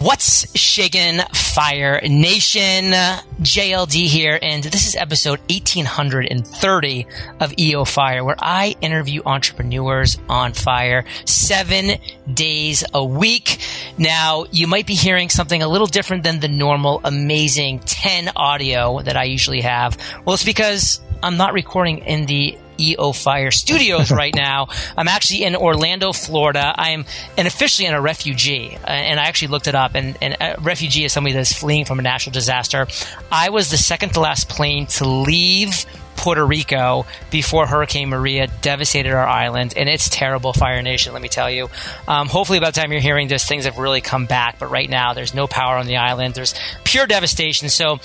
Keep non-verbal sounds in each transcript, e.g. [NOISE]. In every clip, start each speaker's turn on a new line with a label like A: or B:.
A: What's shaking Fire Nation? JLD here, and this is episode 1830 of EO Fire, where I interview entrepreneurs on fire seven days a week. Now, you might be hearing something a little different than the normal amazing 10 audio that I usually have. Well, it's because I'm not recording in the EO Fire Studios [LAUGHS] right now. I'm actually in Orlando, Florida. I'm an officially in a refugee, uh, and I actually looked it up. And, and a refugee is somebody that's fleeing from a natural disaster. I was the second to last plane to leave Puerto Rico before Hurricane Maria devastated our island, and it's terrible, Fire Nation. Let me tell you. Um, hopefully, by the time you're hearing this, things have really come back. But right now, there's no power on the island. There's pure devastation. So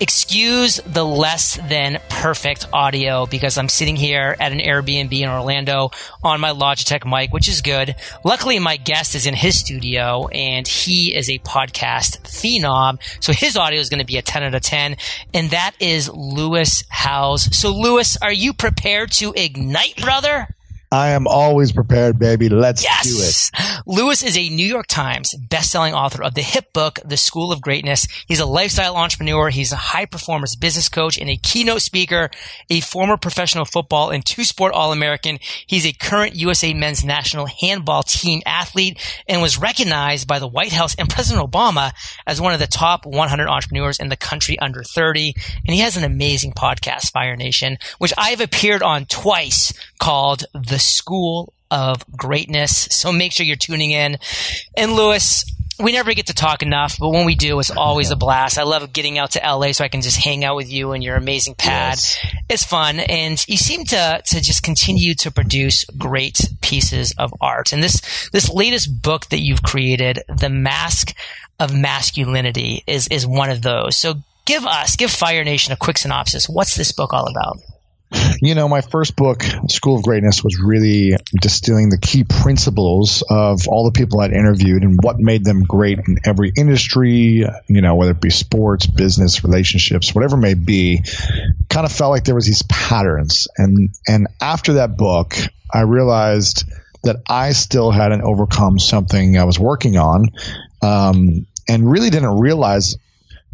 A: excuse the less than perfect audio because I'm sitting here at an Airbnb in Orlando on my Logitech mic, which is good. Luckily, my guest is in his studio and he is a podcast phenom. So his audio is going to be a 10 out of 10. And that is Lewis Howes. So Lewis, are you prepared to ignite, brother?
B: I am always prepared, baby. Let's
A: yes!
B: do it.
A: Lewis is a New York Times best-selling author of the hit book, The School of Greatness. He's a lifestyle entrepreneur. He's a high performance business coach and a keynote speaker, a former professional football and two sport All-American. He's a current USA men's national handball team athlete and was recognized by the White House and President Obama as one of the top 100 entrepreneurs in the country under 30. And he has an amazing podcast, Fire Nation, which I've appeared on twice called The the School of Greatness. So make sure you're tuning in. And Lewis, we never get to talk enough, but when we do, it's always a blast. I love getting out to LA so I can just hang out with you and your amazing pad. Yes. It's fun. And you seem to, to just continue to produce great pieces of art. And this, this latest book that you've created, The Mask of Masculinity is, is one of those. So give us, give Fire Nation a quick synopsis. What's this book all about?
B: You know, my first book, School of Greatness, was really distilling the key principles of all the people I'd interviewed and what made them great in every industry, you know, whether it be sports, business, relationships, whatever it may be. Kind of felt like there was these patterns. And and after that book, I realized that I still hadn't overcome something I was working on. Um, and really didn't realize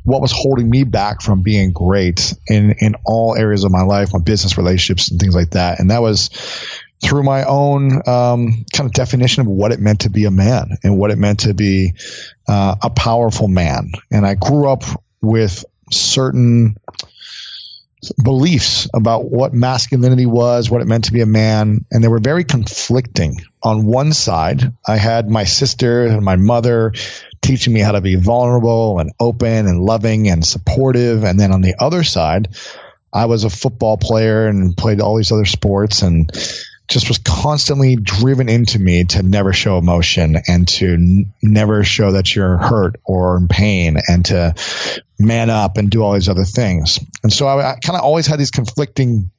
B: what was holding me back from being great in in all areas of my life, my business relationships and things like that. And that was through my own um, kind of definition of what it meant to be a man and what it meant to be uh, a powerful man. And I grew up with certain beliefs about what masculinity was, what it meant to be a man, and they were very conflicting. On one side, I had my sister and my mother teaching me how to be vulnerable and open and loving and supportive. And then on the other side, I was a football player and played all these other sports and just was constantly driven into me to never show emotion and to n- never show that you're hurt or in pain and to man up and do all these other things. And so I, I kind of always had these conflicting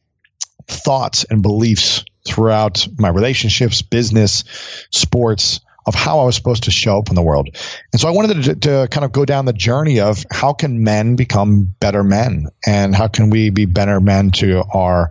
B: thoughts and beliefs throughout my relationships, business, sports, of how I was supposed to show up in the world. And so I wanted to, to, kind of go down the journey of how can men become better men and how can we be better men to our,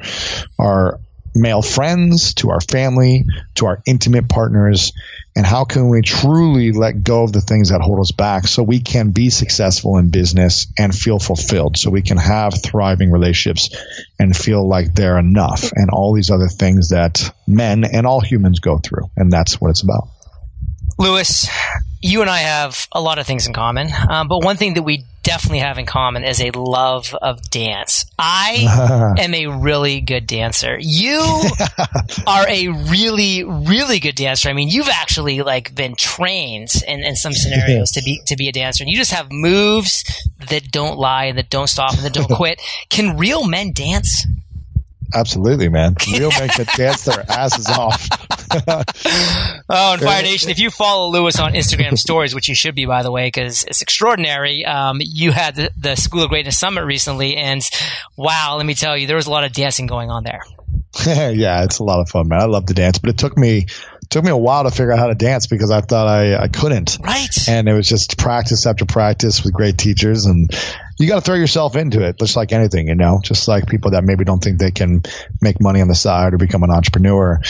B: our male friends, to our family, to our intimate partners, and how can we truly let go of the things that hold us back so we can be successful in business and feel fulfilled, so we can have thriving relationships and feel like they're enough and all these other things that men and all humans go through. And that's what it's about.
A: Lewis, you and I have a lot of things in common, um, but one thing that we definitely have in common is a love of dance. I [LAUGHS] am a really good dancer. You [LAUGHS] are a really, really good dancer. I mean, you've actually like been trained in, in some scenarios to be to be a dancer, and you just have moves that don't lie and that don't stop and that don't [LAUGHS] quit. Can real men dance?
B: Absolutely, man. Real men can dance their asses off. [LAUGHS]
A: oh, and Fire Nation, if you follow Lewis on Instagram stories, which you should be, by the way, because it's extraordinary. Um, you had the, the, School of Greatness Summit recently, and wow, let me tell you, there was a lot of dancing going on there. [LAUGHS]
B: yeah, it's a lot of fun, man. I love to dance, but it took me took me a while to figure out how to dance because I thought I, I couldn't.
A: Right.
B: And it was just practice after practice with great teachers and you got to throw yourself into it, just like anything, you know, just like people that maybe don't think they can make money on the side or become an entrepreneur.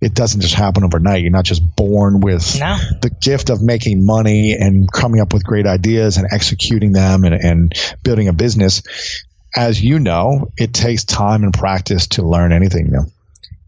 B: It doesn't just happen overnight. You're not just born with
A: No.
B: the gift of making money and coming up with great ideas and executing them and, and building a business. As you know, it takes time and practice to learn anything new.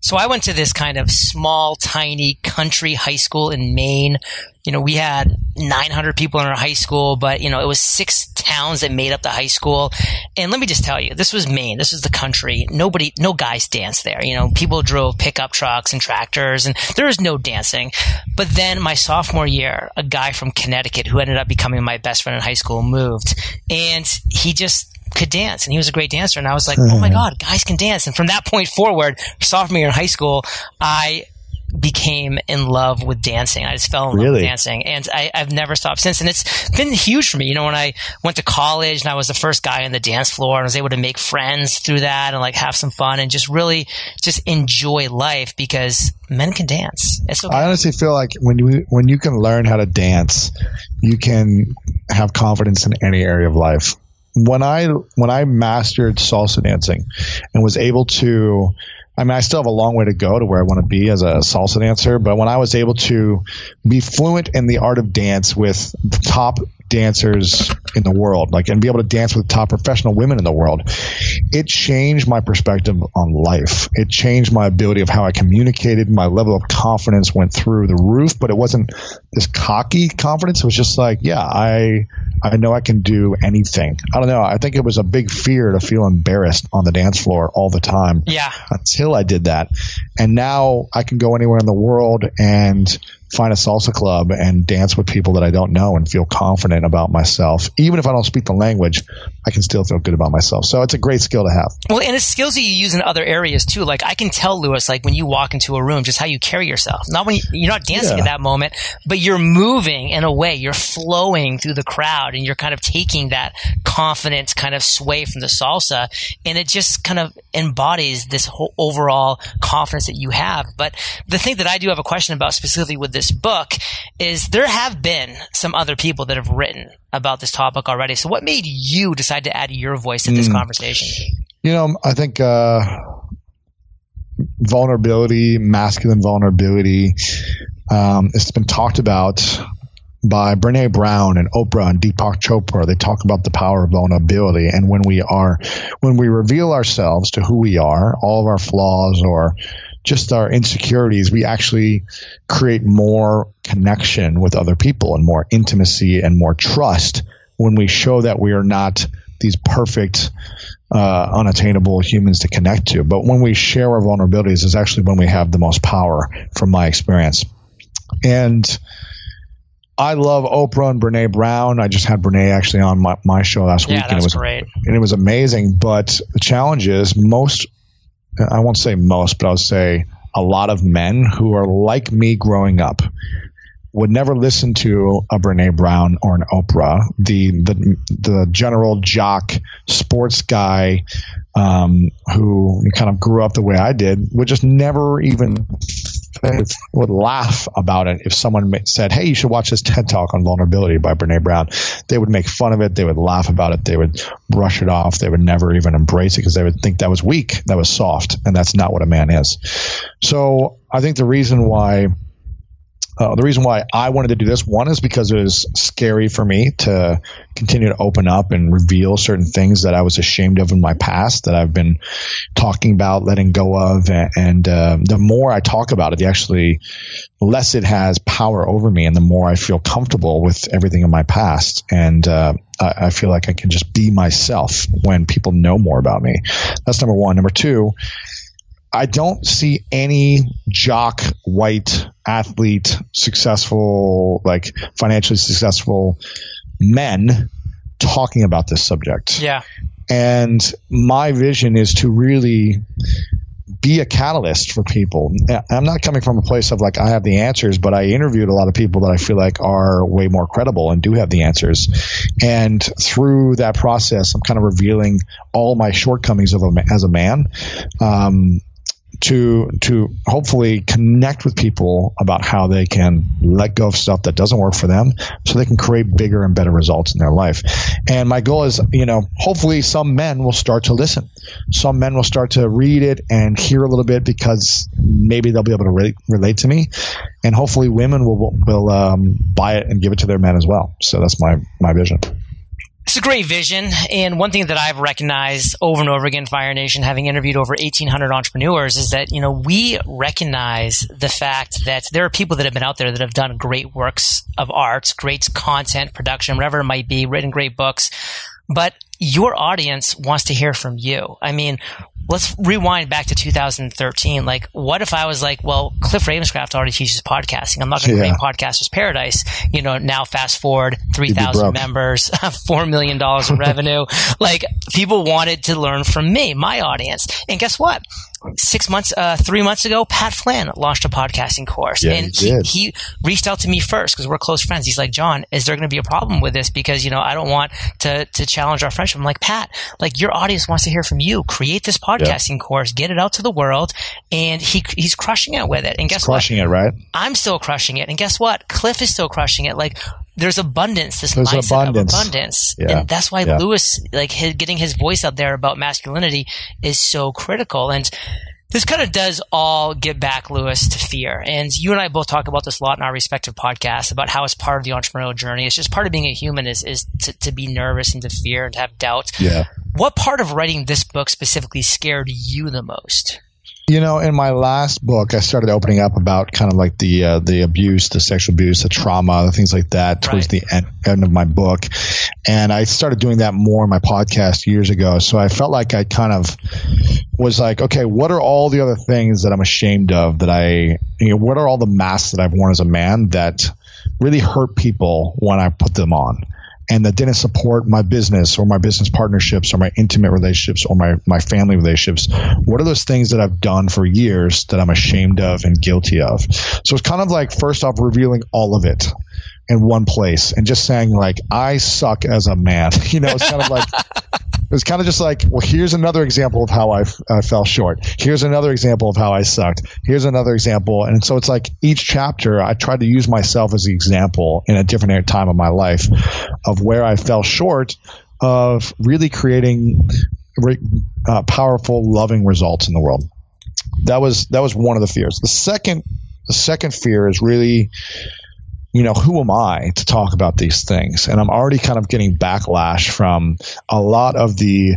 A: So I went to this kind of small, tiny country high school in Maine. You know, we had 900 people in our high school, but you know, it was six towns that made up the high school. And let me just tell you, this was Maine. This was the country. Nobody, no guys danced there. You know, people drove pickup trucks and tractors and there was no dancing. But then my sophomore year, a guy from Connecticut who ended up becoming my best friend in high school moved and he just could dance and he was a great dancer. And I was like, oh my mm-hmm. God, guys can dance. And from that point forward, sophomore year in high school, I became in love with dancing. I just fell in love with dancing and I, I've never stopped since. And it's been huge for me. You know, when I went to college and I was the first guy on the dance floor and I was able to make friends through that and like have some fun and just really just enjoy life because men can dance. It's okay.
B: I honestly feel like when you when you can learn how to dance, you can have confidence in any area of life. When I when I mastered salsa dancing and was able to I mean I still have a long way to go to where I want to be as a salsa dancer, but when I was able to be fluent in the art of dance with the top dancers in the world, like and be able to dance with top professional women in the world, it changed my perspective on life. It changed my ability of how I communicated. My level of confidence went through the roof, but it wasn't this cocky confidence. It was just like, yeah, I I know I can do anything. I don't know. I think it was a big fear to feel embarrassed on the dance floor all the time
A: yeah.
B: until I did that. And now I can go anywhere in the world and find a salsa club and dance with people that I don't know and feel confident about myself. Even if I don't speak the language, I can still feel good about myself. So it's a great skill to have.
A: Well, and it's skills that you use in other areas too. Like I can tell Lewis, like when you walk into a room, just how you carry yourself. Not when you, you're not dancing
B: Yeah.
A: at that moment, but you're moving in a way. You're flowing through the crowd, and you're kind of taking that confident kind of sway from the salsa, and it just kind of embodies this whole overall confidence that you have. But the thing that I do have a question about specifically with this book is there have been some other people that have written about this topic already. So what made you decide to add your voice to this conversation?
B: You know, I think uh, vulnerability, masculine vulnerability, um, it's been talked about by Brene Brown and Oprah and Deepak Chopra. They talk about the power of vulnerability, and when we are, when we reveal ourselves to who we are, all of our flaws or just our insecurities, we actually create more connection with other people and more intimacy and more trust when we show that we are not these perfect uh, unattainable humans to connect to. But when we share our vulnerabilities is actually when we have the most power from my experience. And I love Oprah and Brene Brown. I just had Brene actually on my, my show last
A: Yeah,
B: week, and it was
A: great.
B: and it was amazing. But the challenge is most, I won't say most, but I'll say a lot of men who are like me growing up would never listen to a Brene Brown or an Oprah, the the the general jock sports guy um, who kind of grew up the way I did would just never even [LAUGHS] would laugh about it if someone said, "Hey, you should watch this TED Talk on vulnerability by Brene Brown." They would make fun of it. They would laugh about it. They would brush it off. They would never even embrace it because they would think that was weak, that was soft, and that's not what a man is. So I think the reason why uh, the reason why I wanted to do this one is because it was scary for me to continue to open up and reveal certain things that I was ashamed of in my past that I've been talking about, letting go of, and, and uh, the more I talk about it, the actually less it has power over me, and the more I feel comfortable with everything in my past, and uh, I, I feel like I can just be myself when people know more about me. That's number one. Number two. I don't see any jock, white athlete, successful, like financially successful men talking about this subject.
A: Yeah.
B: And my vision is to really be a catalyst for people. I'm not coming from a place of like I have the answers, but I interviewed a lot of people that I feel like are way more credible and do have the answers. And through that process, I'm kind of revealing all my shortcomings of a, as a man. Um, to to hopefully connect with people about how they can let go of stuff that doesn't work for them so they can create bigger and better results in their life. And my goal is you know hopefully some men will start to listen. Some men will start to read it and hear a little bit because maybe they'll be able to re- relate to me. And hopefully women will will um, buy it and give it to their men as well. So that's my my vision
A: it's a great vision. And one thing that I've recognized over and over again, Fire Nation, having interviewed over 1,800 entrepreneurs, is that, you know, we recognize the fact that there are people that have been out there that have done great works of art, great content production, whatever it might be, written great books. But your audience wants to hear from you. I mean, let's rewind back to 2013. Like, what if I was like, well, Cliff Ravenscraft already teaches podcasting. I'm not going to yeah. create Podcasters Paradise. You know, now fast forward 3,000 members, [LAUGHS] $4 million in revenue. [LAUGHS] like, people wanted to learn from me, my audience. And guess what? six months, uh, three months ago, Pat Flynn launched a podcasting course
B: yeah,
A: and
B: he,
A: he, he, reached out to me first because we're close friends. He's like, John, is there going to be a problem with this? Because, you know, I don't want to, to challenge our friendship. I'm like, Pat, like your audience wants to hear from you. Create this podcasting course, get it out to the world. And he, he's crushing it with it. And guess
B: he's crushing
A: what?
B: it, right?
A: I'm still crushing it. And guess what? Cliff is still crushing it. Like there's abundance, this
B: there's
A: mindset
B: abundance.
A: of abundance.
B: Yeah.
A: And that's why
B: yeah.
A: Lewis, like his, getting his voice out there about masculinity is so critical. And this kind of does all get back, Lewis, to fear. And you and I both talk about this a lot in our respective podcasts about how it's part of the entrepreneurial journey. It's just part of being a human is, is to, to be nervous and to fear and to have doubt.
B: Yeah.
A: What part of writing this book specifically scared you the most?
B: You know, in my last book, I started opening up about kind of like the uh, the abuse, the sexual abuse, the trauma, the things like that towards right. the end, end of my book, and I started doing that more in my podcast years ago. So I felt like I kind of was like, okay, what are all the other things that I'm ashamed of that I, you know, what are all the masks that I've worn as a man that really hurt people when I put them on? And that didn't support my business or my business partnerships or my intimate relationships or my, my family relationships? What are those things that I've done for years that I'm ashamed of and guilty of? So it's kind of like, first off, revealing all of it in one place and just saying like, I suck as a man. [LAUGHS] You know, it's kind of like, [LAUGHS] was kind of just like, well, here's another example of how I, I fell short. Here's another example of how I sucked. Here's another example. And so it's like each chapter, I tried to use myself as the example in a different time of my life of where I fell short of really creating uh, powerful, loving results in the world. That was that was one of the fears. The second the second fear is really you know, who am I to talk about these things? And I'm already kind of getting backlash from a lot of the,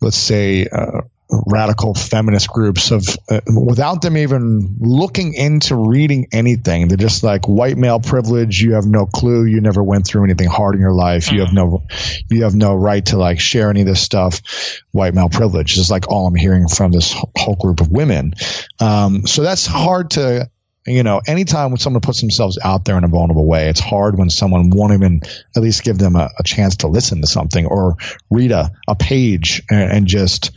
B: let's say, uh, radical feminist groups of uh, without them even looking into reading anything. They're just like white male privilege you have no clue you never went through anything hard in your life you have no you have no right to like share any of this stuff. White male privilege is like all i'm hearing from this whole group of women. Um, so that's hard to you know, anytime when someone puts themselves out there in a vulnerable way, it's hard when someone won't even at least give them a, a chance to listen to something or read a, a page and, and just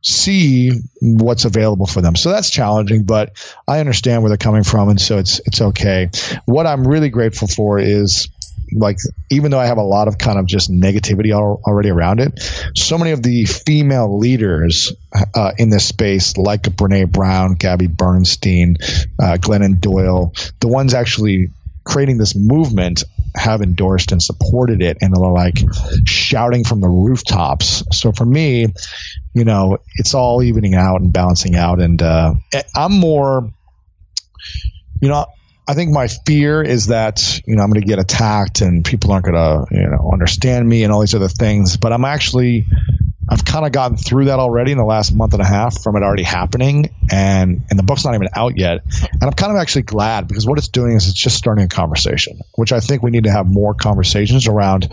B: see what's available for them. So that's challenging, but I understand where they're coming from. And so it's, it's okay. What I'm really grateful for is like even though I have a lot of kind of just negativity al- already around it, so many of the female leaders uh, in this space, like Brene Brown, Gabby Bernstein, uh, Glennon Doyle, the ones actually creating this movement have endorsed and supported it and are like shouting from the rooftops. So for me, you know, it's all evening out and balancing out. And uh, I'm more, you know, I think my fear is that you know I'm going to get attacked and people aren't going to you know understand me and all these other things. But I'm actually I've kind of gotten through that already in the last month and a half from it already happening, and and the book's not even out yet. And I'm kind of actually glad because what it's doing is it's just starting a conversation, which I think we need to have more conversations around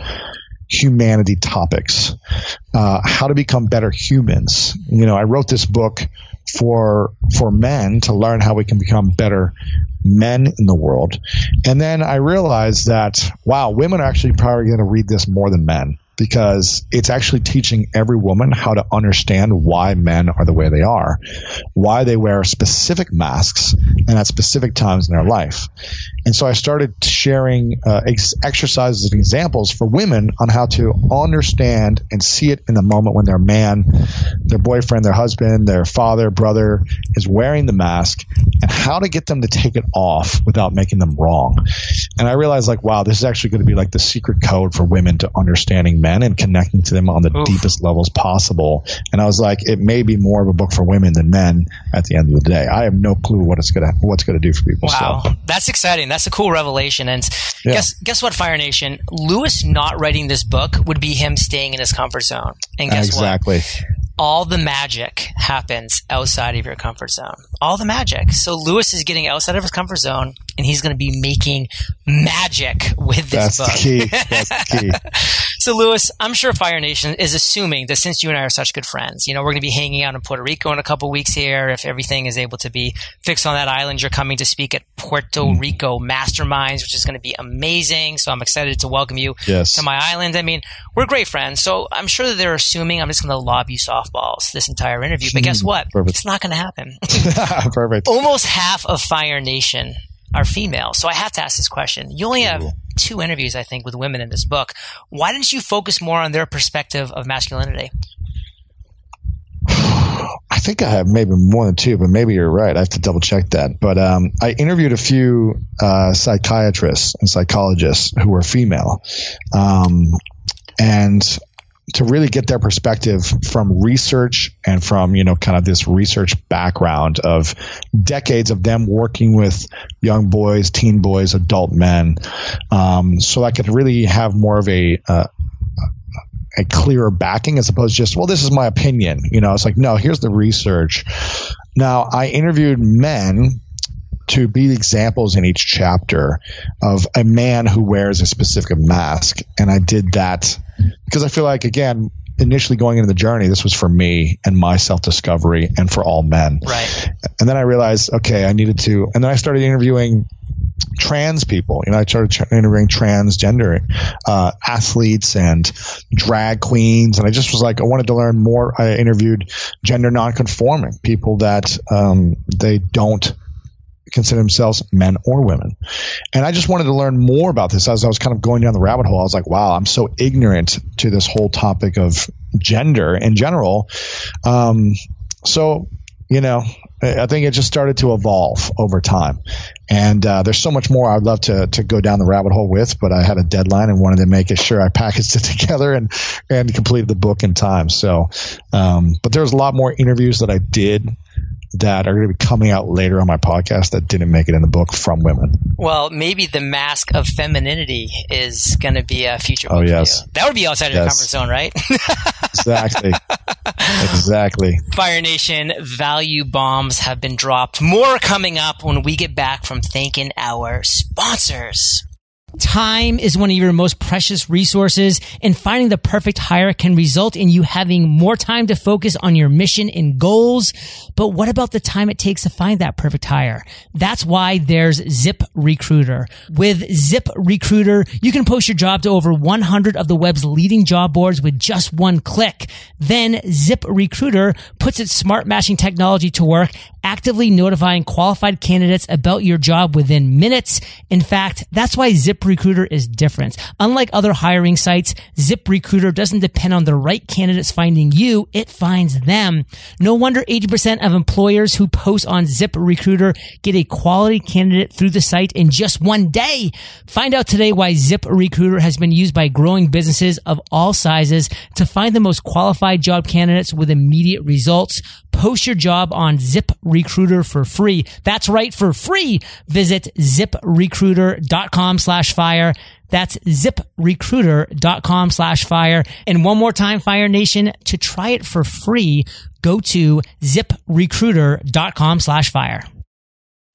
B: humanity topics, uh, how to become better humans. You know, I wrote this book for for men to learn how we can become better men in the world. And then I realized that wow, women are actually probably going to read this more than men because it's actually teaching every woman how to understand why men are the way they are, why they wear specific masks and at specific times in their life. And so I started sharing uh, ex- exercises and examples for women on how to understand and see it in the moment when their man, their boyfriend, their husband, their father, brother is wearing the mask and how to get them to take it off without making them wrong. And I realized like, wow, this is actually going to be like the secret code for women to understanding men and connecting to them on the Oof. deepest levels possible. And I was like, it may be more of a book for women than men at the end of the day. I have no clue what it's going to, what's going to do for people.
A: Wow. So. That's exciting. That's a cool revelation. And yeah. guess, guess what, Fire Nation? Lewis not writing this book would be him staying in his comfort zone. And guess
B: exactly.
A: what? Exactly. All the magic happens outside of your comfort zone. All the magic. So Lewis is getting outside of his comfort zone and he's going to be making magic with this
B: That's book. Key. That's [LAUGHS] key.
A: so Lewis, I'm sure Fire Nation is assuming that since you and I are such good friends, you know, we're going to be hanging out in Puerto Rico in a couple weeks here. If everything is able to be fixed on that island, you're coming to speak at Puerto mm. Rico Masterminds, which is going to be amazing. So I'm excited to welcome you
B: yes.
A: to my island. I mean, we're great friends. So I'm sure that they're assuming I'm just going to lob you softballs this entire interview. But guess what? Perfect. It's not going to happen. [LAUGHS] [LAUGHS] [LAUGHS]
B: Perfect.
A: Almost half of Fire Nation are female. So I have to ask this question. You only have two interviews, I think, with women in this book. Why didn't you focus more on their perspective of masculinity? [SIGHS]
B: I think I have maybe more than two, but maybe you're right. I have to double check that. But um, I interviewed a few uh, psychiatrists and psychologists who were female, um, and to really get their perspective from research and from you know kind of this research background of decades of them working with young boys, teen boys, adult men, um, so I could really have more of a uh, a clearer backing as opposed to just well this is my opinion you know? It's like no here's the research. Now i interviewed men to be examples in each chapter of a man who wears a specific mask and i did that because I feel like again, initially going into the journey, this was for me and my self discovery and for all men.
A: Right.
B: And then I realized, okay, I needed to, and then I started interviewing trans people. You know, I started interviewing transgender uh, athletes and drag queens, and I just was like, I wanted to learn more. I interviewed gender nonconforming people that um, they don't consider themselves men or women. And I just wanted to learn more about this as I was kind of going down the rabbit hole. I was like, wow, I'm so ignorant to this whole topic of gender in general. Um, so, you know, I think it just started to evolve over time. And uh, there's so much more I'd love to to go down the rabbit hole with, but I had a deadline and wanted to make sure I packaged it [LAUGHS] together and and completed the book in time. So, um, but there's a lot more interviews that I did that are going to be coming out later on my podcast that didn't make it in the book from women.
A: Well, maybe the mask of femininity is going to be a future oh, book. Yes, that would be outside yes. of your comfort zone, right? [LAUGHS]
B: exactly. exactly.
A: Fire Nation value bombs have been dropped. More coming up when we get back from thanking our sponsors. Time is one of your most precious resources and finding the perfect hire can result in you having more time to focus on your mission and goals. But what about the time it takes to find that perfect hire? That's why there's Zip Recruiter. With Zip Recruiter, you can post your job to over 100 of the web's leading job boards with just one click. Then Zip Recruiter puts its smart matching technology to work actively notifying qualified candidates about your job within minutes. In fact, that's why ZipRecruiter is different. Unlike other hiring sites, ZipRecruiter doesn't depend on the right candidates finding you, it finds them. No wonder 80% of employers who post on ZipRecruiter get a quality candidate through the site in just one day. Find out today why ZipRecruiter has been used by growing businesses of all sizes to find the most qualified job candidates with immediate results. Post your job on ZipRecruiter for free. That's right, for free. Visit ziprecruiter.com slash fire. That's ziprecruiter.com slash fire. And one more time, Fire Nation, to try it for free, go to ziprecruiter.com slash fire.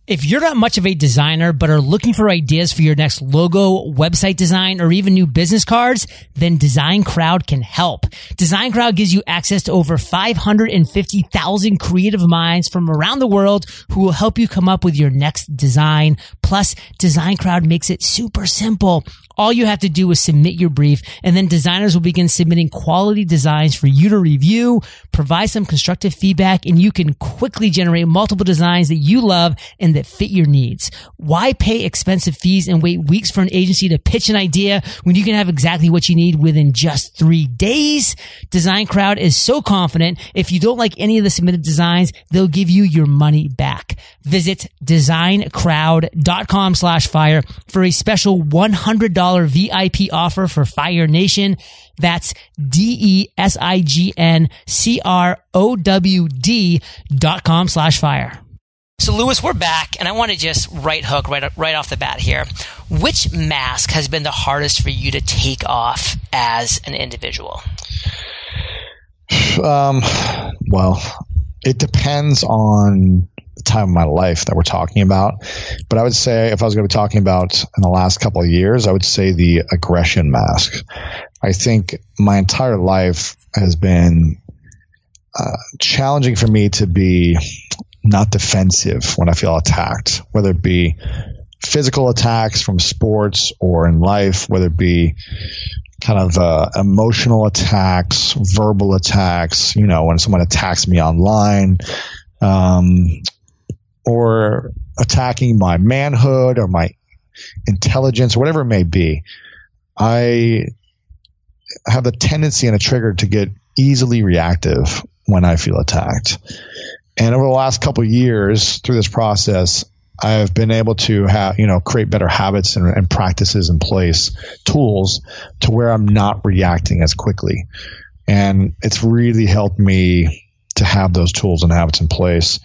C: If you're not much of a designer, but are looking for ideas for your next logo, website design, or even new business cards, then Design Crowd can help. Design Crowd gives you access to over 550,000 creative minds from around the world who will help you come up with your next design. Plus, Design Crowd makes it super simple. All you have to do is submit your brief and then designers will begin submitting quality designs for you to review, provide some constructive feedback, and you can quickly generate multiple designs that you love and that fit your needs. Why pay expensive fees and wait weeks for an agency to pitch an idea when you can have exactly what you need within just three days? Design Crowd is so confident if you don't like any of the submitted designs, they'll give you your money back. Visit designcrowd.com slash fire for a special $100 VIP offer for Fire Nation. That's D-E-S-I-G-N-C-R-O-W-D dot com slash fire.
A: So, Lewis, we're back, and I want to just right hook right right off the bat here. Which mask has been the hardest for you to take off as an individual?
B: Um, well, it depends on the time of my life that we're talking about. But I would say if I was going to be talking about in the last couple of years, I would say the aggression mask. I think my entire life has been uh, challenging for me to be not defensive when I feel attacked, whether it be physical attacks from sports or in life, whether it be kind of uh, emotional attacks, verbal attacks, you know, when someone attacks me online, um, or attacking my manhood or my intelligence, or whatever it may be. I have the tendency and a trigger to get easily reactive when I feel attacked. And over the last couple years through this process, I've been able to have, you know, create better habits and, and, practices in place, tools to where I'm not reacting as quickly. And it's really helped me to have those tools and habits in place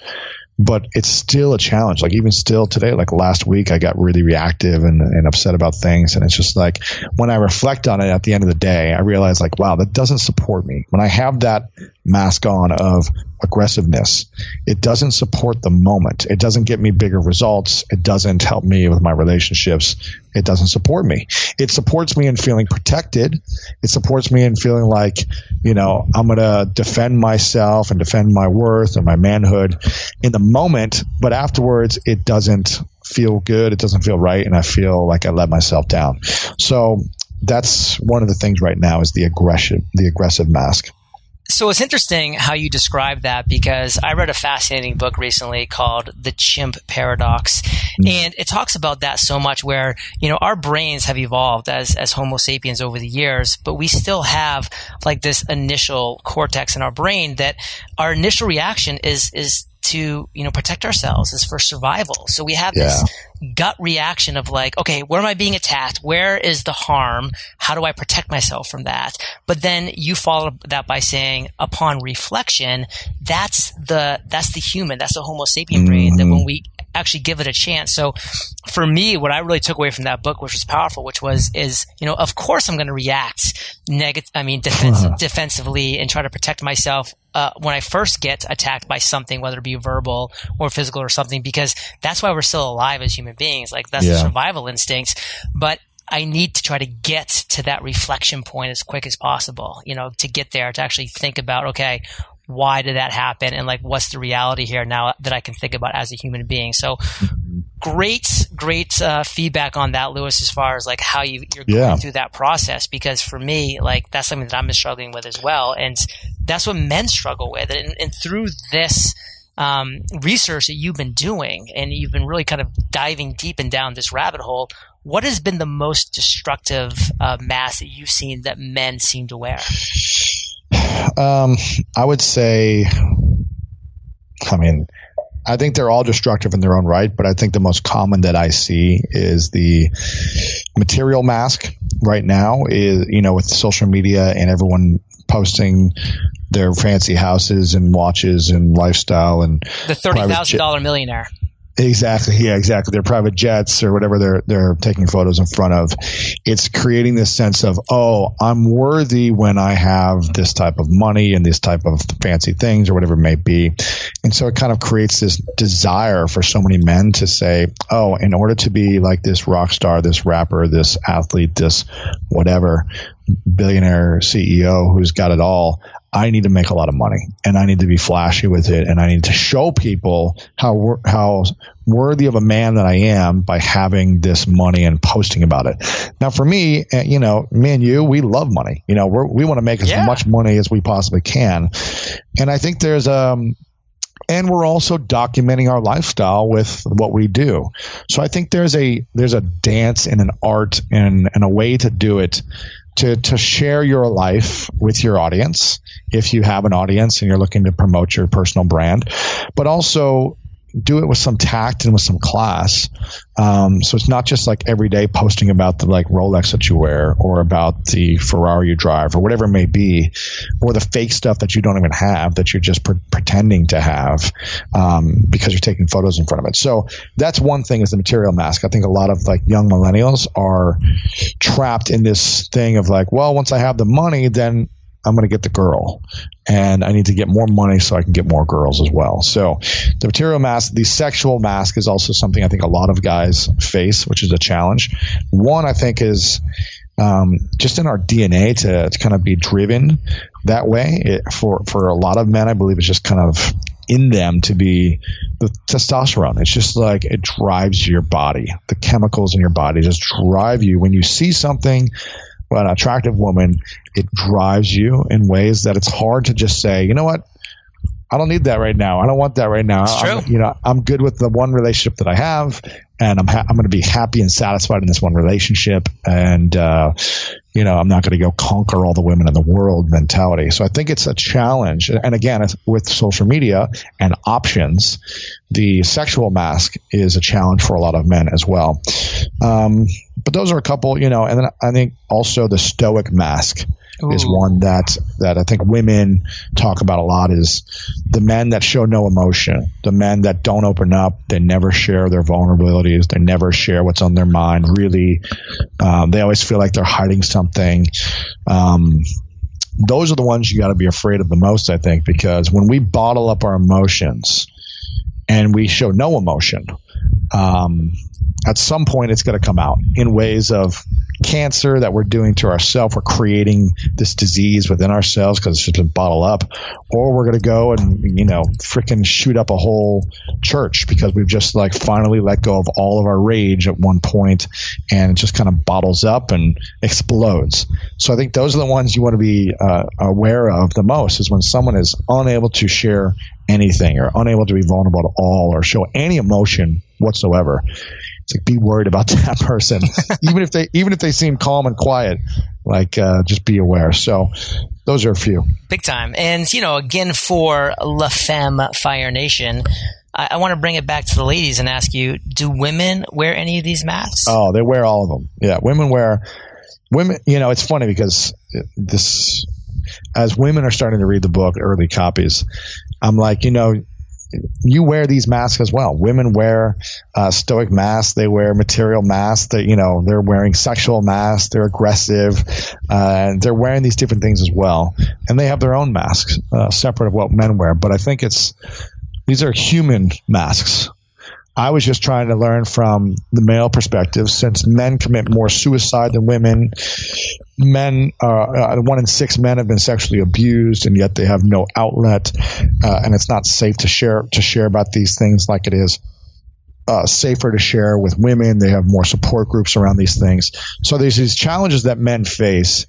B: but it's still a challenge. Like even still today, like last week, I got really reactive and, and upset about things. And it's just like when I reflect on it at the end of the day, I realize like, wow, that doesn't support me. When I have that mask on of aggressiveness, it doesn't support the moment. It doesn't get me bigger results. It doesn't help me with my relationships. It doesn't support me. It supports me in feeling protected. It supports me in feeling like, you know, I'm going to defend myself and defend my worth and my manhood in the moment, but afterwards it doesn't feel good. It doesn't feel right. And I feel like I let myself down. So that's one of the things right now is the aggression, the aggressive mask.
A: So it's interesting how you describe that because I read a fascinating book recently called The Chimp Paradox. Mm. And it talks about that so much where, you know, our brains have evolved as, as Homo sapiens over the years, but we still have like this initial cortex in our brain that our initial reaction is, is to you know protect ourselves is for survival so we have this gut reaction of like okay where am i being attacked where is the harm how do i protect myself from that but then you follow that by saying upon reflection that's the that's the human that's the homo sapien brain mm-hmm. that when we actually give it a chance. So for me, what I really took away from that book, which was powerful, which was, is, you know, of course I'm going to react negative, I mean, defense- uh-huh. defensively and try to protect myself. Uh, when I first get attacked by something, whether it be verbal or physical or something, because that's why we're still alive as human beings. Like that's yeah. the survival instincts. But I need to try to get to that reflection point as quick as possible, you know, to get there, to actually think about, okay, why did that happen and like what's the reality here now that I can think about as a human being. So great, great uh, feedback on that, Lewis, as far as like how you, you're going yeah. through that process. Because for me, like that's something that I'm struggling with as well, and that's what men struggle with. And, and through this um, research that you've been doing, and you've been really kind of diving deep and down this rabbit hole. What has been the most destructive uh, mask that you've seen that men seem to wear?
B: Um, I would say, I mean, I think they're all destructive in their own right, but I think the most common that I see is the material mask right now is, you know, with social media and everyone posting their fancy houses and watches and lifestyle and
A: the $30,000 millionaire.
B: Exactly. Yeah, exactly. Their private jets or whatever they're they're taking photos in front of. It's creating this sense of, oh, I'm worthy when I have this type of money and this type of fancy things or whatever it may be. And so it kind of creates this desire for so many men to say, oh, in order to be like this rock star, this rapper, this athlete, this whatever billionaire CEO who's got it all, I need to make a lot of money and I need to be flashy with it and I need to show people how how worthy of a man that I am by having this money and posting about it. Now for me, eh, you know, me and you, we love money. You know, we want to make as yeah. much money as we possibly can. And I think there's um and we're also documenting our lifestyle with what we do. So I think there's a there's a dance and an art and, and a way to do it to to share your life with your audience if you have an audience and you're looking to promote your personal brand, but also do it with some tact and with some class. Um, so it's not just like every day posting about the like Rolex that you wear or about the Ferrari you drive or whatever it may be, or the fake stuff that you don't even have that you're just pre- pretending to have um, because you're taking photos in front of it. So that's one thing is the material mask. I think a lot of like young millennials are trapped in this thing of like, well, once I have the money, then I'm going to get the girl and I need to get more money so I can get more girls as well. So the material mask, the sexual mask is also something I think a lot of guys face, which is a challenge. One, I think is, um, just in our DNA to, to kind of be driven that way. It, for, for a lot of men, I believe it's just kind of in them to be the testosterone. It's just like it drives your body. The chemicals in your body just drive you when you see something an attractive woman, it drives you in ways that it's hard to just say, you know what, I don't need that right now. I don't want that right now. I'm, you know, I'm good with the one relationship that I have, and I'm ha- I'm going to be happy and satisfied in this one relationship. And uh, you know, I'm not going to go conquer all the women in the world mentality. So I think it's a challenge. And again, with social media and options, the sexual mask is a challenge for a lot of men as well. Um, but those are a couple, you know, and then I think also the stoic mask Ooh. is one that that I think women talk about a lot is the men that show no emotion, the men that don't open up, they never share their vulnerabilities, they never share what's on their mind. Really, um, they always feel like they're hiding something. Um, those are the ones you got to be afraid of the most, I think, because when we bottle up our emotions and we show no emotion, um, at some point it's going to come out in ways of cancer that we're doing to ourselves. We're creating this disease within ourselves because it's just been bottled up, or we're going to go and you know freaking shoot up a whole church because we've just like finally let go of all of our rage at one point, and it just kind of bottles up and explodes. So I think those are the ones you want to be uh, aware of the most is when someone is unable to share anything or unable to be vulnerable at all or show any emotion whatsoever it's like be worried about [LAUGHS] that person, even if they even if they seem calm and quiet. Like uh, just be aware. So those are a few.
A: Big time. And you know, again for La Femme Fire Nation. I, I want to bring it back to the ladies and ask you: Do women wear any of these masks?
B: Oh, they wear all of them. Yeah, women wear. Women, you know, it's funny because this, as women are starting to read the book, early copies, I'm like, you know, you wear these masks as well. Women wear uh, stoic masks. They wear material masks. That you know they're wearing sexual masks. They're aggressive. Uh, they're wearing these different things as well, and they have their own masks uh, separate of what men wear. But I think it's these are human masks. I was just trying to learn from the male perspective since men commit more suicide than women. Men, uh, uh, one in six men have been sexually abused and yet they have no outlet. Uh, and it's not safe to share, to share about these things like it is. Uh, safer to share with women. They have more support groups around these things. So there's these challenges that men face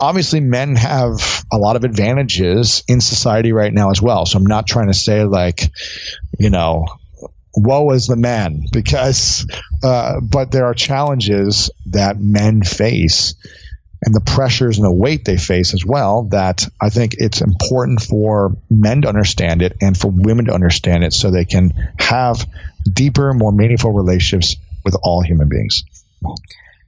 B: obviously men have a lot of advantages in society right now as well. So I'm not trying to say like, you know, woe is the man because uh, but there are challenges that men face and the pressures and the weight they face as well that I think it's important for men to understand it and for women to understand it so they can have deeper more meaningful relationships with all human beings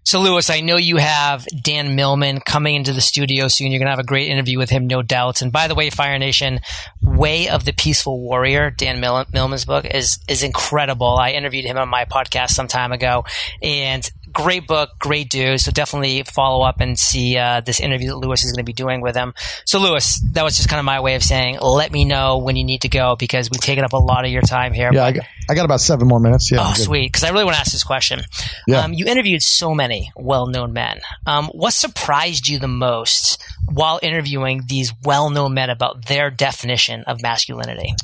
A: So, Lewis, I know you have Dan Millman coming into the studio soon. You're going to have a great interview with him, no doubt. And by the way, Fire Nation, Way of the Peaceful Warrior, Dan Millman's book, is is incredible. I interviewed him on my podcast some time ago, and great book, great dude. So definitely follow up and see uh, this interview that Lewis is going to be doing with him. So Lewis, that was just kind of my way of saying, let me know when you need to go because we've taken up a lot of your time here.
B: Yeah, I got, I got, about seven more minutes. Yeah.
A: Oh, sweet. Because I really want to ask this question. Yeah. Um, you interviewed so many well-known men. Um, what surprised you the most while interviewing these well-known men about their definition of masculinity?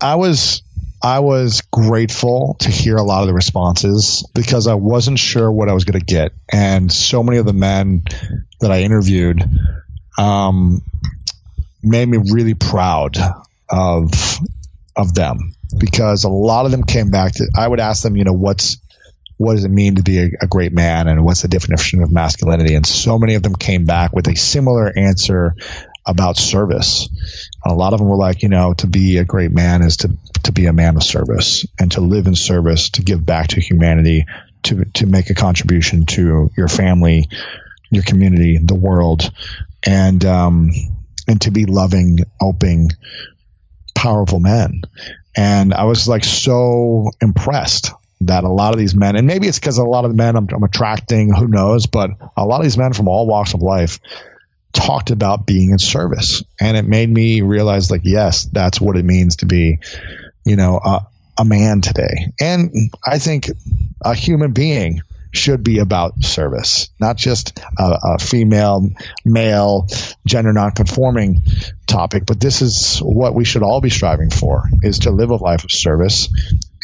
B: I was I was grateful to hear a lot of the responses because I wasn't sure what I was going to get. And so many of the men that I interviewed um, made me really proud of of them because a lot of them came back to I would ask them, you know, what's what does it mean to be a, a, great man and what's the definition of masculinity? And so many of them came back with a similar answer about service. A lot of them were like, you know, to be a great man is to, to be a man of service and to live in service, to give back to humanity, to, to make a contribution to your family, your community, the world, and, um, and to be loving, open, powerful men. And I was like so impressed that a lot of these men, and maybe it's because a lot of the men I'm, I'm attracting, who knows, but a lot of these men from all walks of life talked about being in service. And it made me realize, like, yes, that's what it means to be, you know, a, a man today. And I think a human being should be about service, not just a, a, female, male, gender nonconforming topic, but this is what we should all be striving for is to live a life of service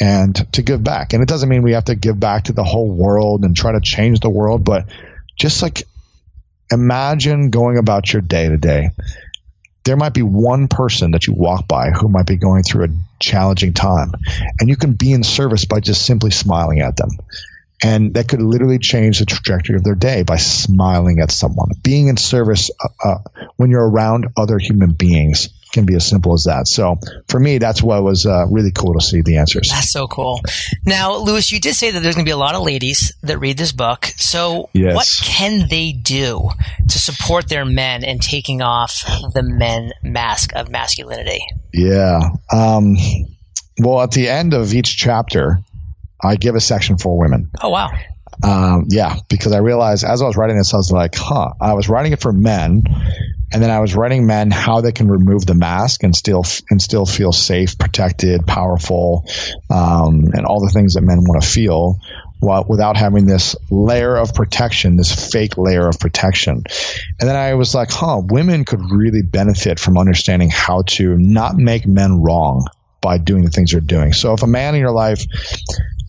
B: and to give back. And it doesn't mean we have to give back to the whole world and try to change the world, but just like imagine going about your day to day. There might be one person that you walk by who might be going through a challenging time, and you can be in service by just simply smiling at them. And that could literally change the trajectory of their day by smiling at someone. Being in service uh, uh, when you're around other human beings can be as simple as that. So for me, that's what was uh, really cool to see the answers.
A: That's so cool. Now, Lewis, you did say that there's going to be a lot of ladies that read this book. So yes. what can they do to support their men in taking off the men mask of masculinity?
B: Yeah. Um, well, at the end of each chapter, I give a section for women.
A: Oh, wow.
B: Um, yeah, because I realized as I was writing this, I was like, huh, I was writing it for men and then I was writing men how they can remove the mask and still and still feel safe, protected, powerful, um, and all the things that men want to feel, while, without having this layer of protection, this fake layer of protection. And then I was like, huh, women could really benefit from understanding how to not make men wrong by doing the things they're doing. So if a man in your life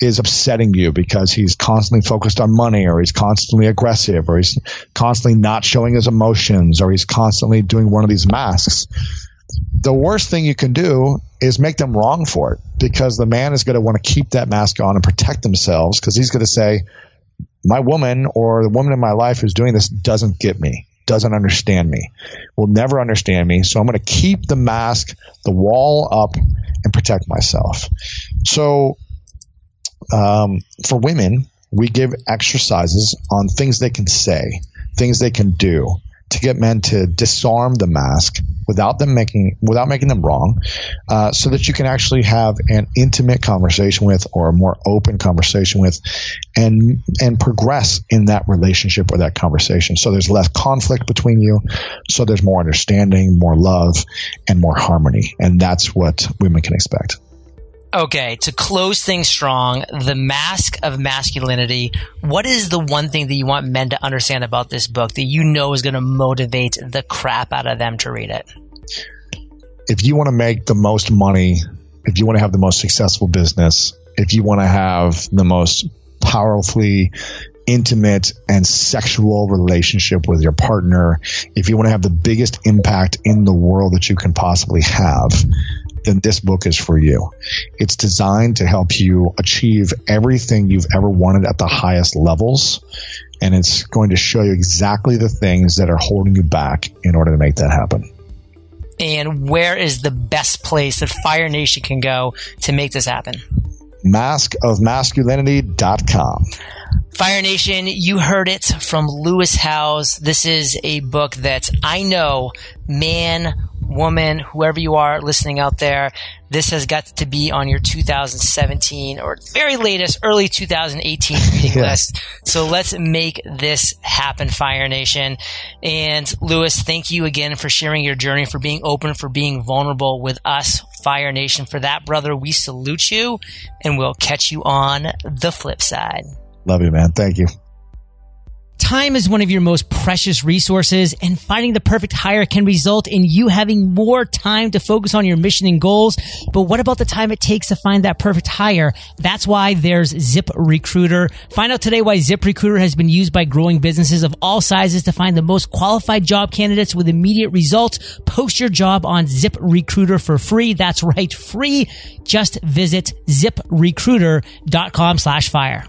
B: is upsetting you because he's constantly focused on money or he's constantly aggressive or he's constantly not showing his emotions or he's constantly doing one of these masks. The worst thing you can do is make them wrong for it because the man is going to want to keep that mask on and protect themselves because he's going to say, my woman or the woman in my life who's doing this doesn't get me, doesn't understand me, will never understand me. So I'm going to keep the mask, the wall up and protect myself. So um, for women, we give exercises on things they can say, things they can do to get men to disarm the mask without them making without making them wrong, uh, so that you can actually have an intimate conversation with or a more open conversation with, and and progress in that relationship or that conversation. So there's less conflict between you, so there's more understanding, more love, and more harmony, and that's what women can expect.
A: Okay, to close things strong, the mask of masculinity. What is the one thing that you want men to understand about this book that you know is going to motivate the crap out of them to read it?
B: If you want to make the most money, if you want to have the most successful business, if you want to have the most powerfully intimate and sexual relationship with your partner, if you want to have the biggest impact in the world that you can possibly have, then this book is for you. It's designed to help you achieve everything you've ever wanted at the highest levels. And it's going to show you exactly the things that are holding you back in order to make that happen.
A: And where is the best place that Fire Nation can go to make this happen?
B: maskofmasculinity.com.
A: Fire Nation, you heard it from Lewis Howes. This is a book that I know, man, woman, whoever you are listening out there, this has got to be on your 2017 or very latest early 2018 [LAUGHS] reading yeah. list. So let's make this happen, Fire Nation. And Lewis, thank you again for sharing your journey, for being open, for being vulnerable with us, Fire Nation. For that, brother, we salute you and we'll catch you on the flip side.
B: Love you, man. Thank you.
C: Time is one of your most precious resources and finding the perfect hire can result in you having more time to focus on your mission and goals. But what about the time it takes to find that perfect hire? That's why there's Zip Recruiter. Find out today why Zip Recruiter has been used by growing businesses of all sizes to find the most qualified job candidates with immediate results. Post your job on Zip Recruiter for free. That's right, free. Just visit ziprecruiter.com slash fire.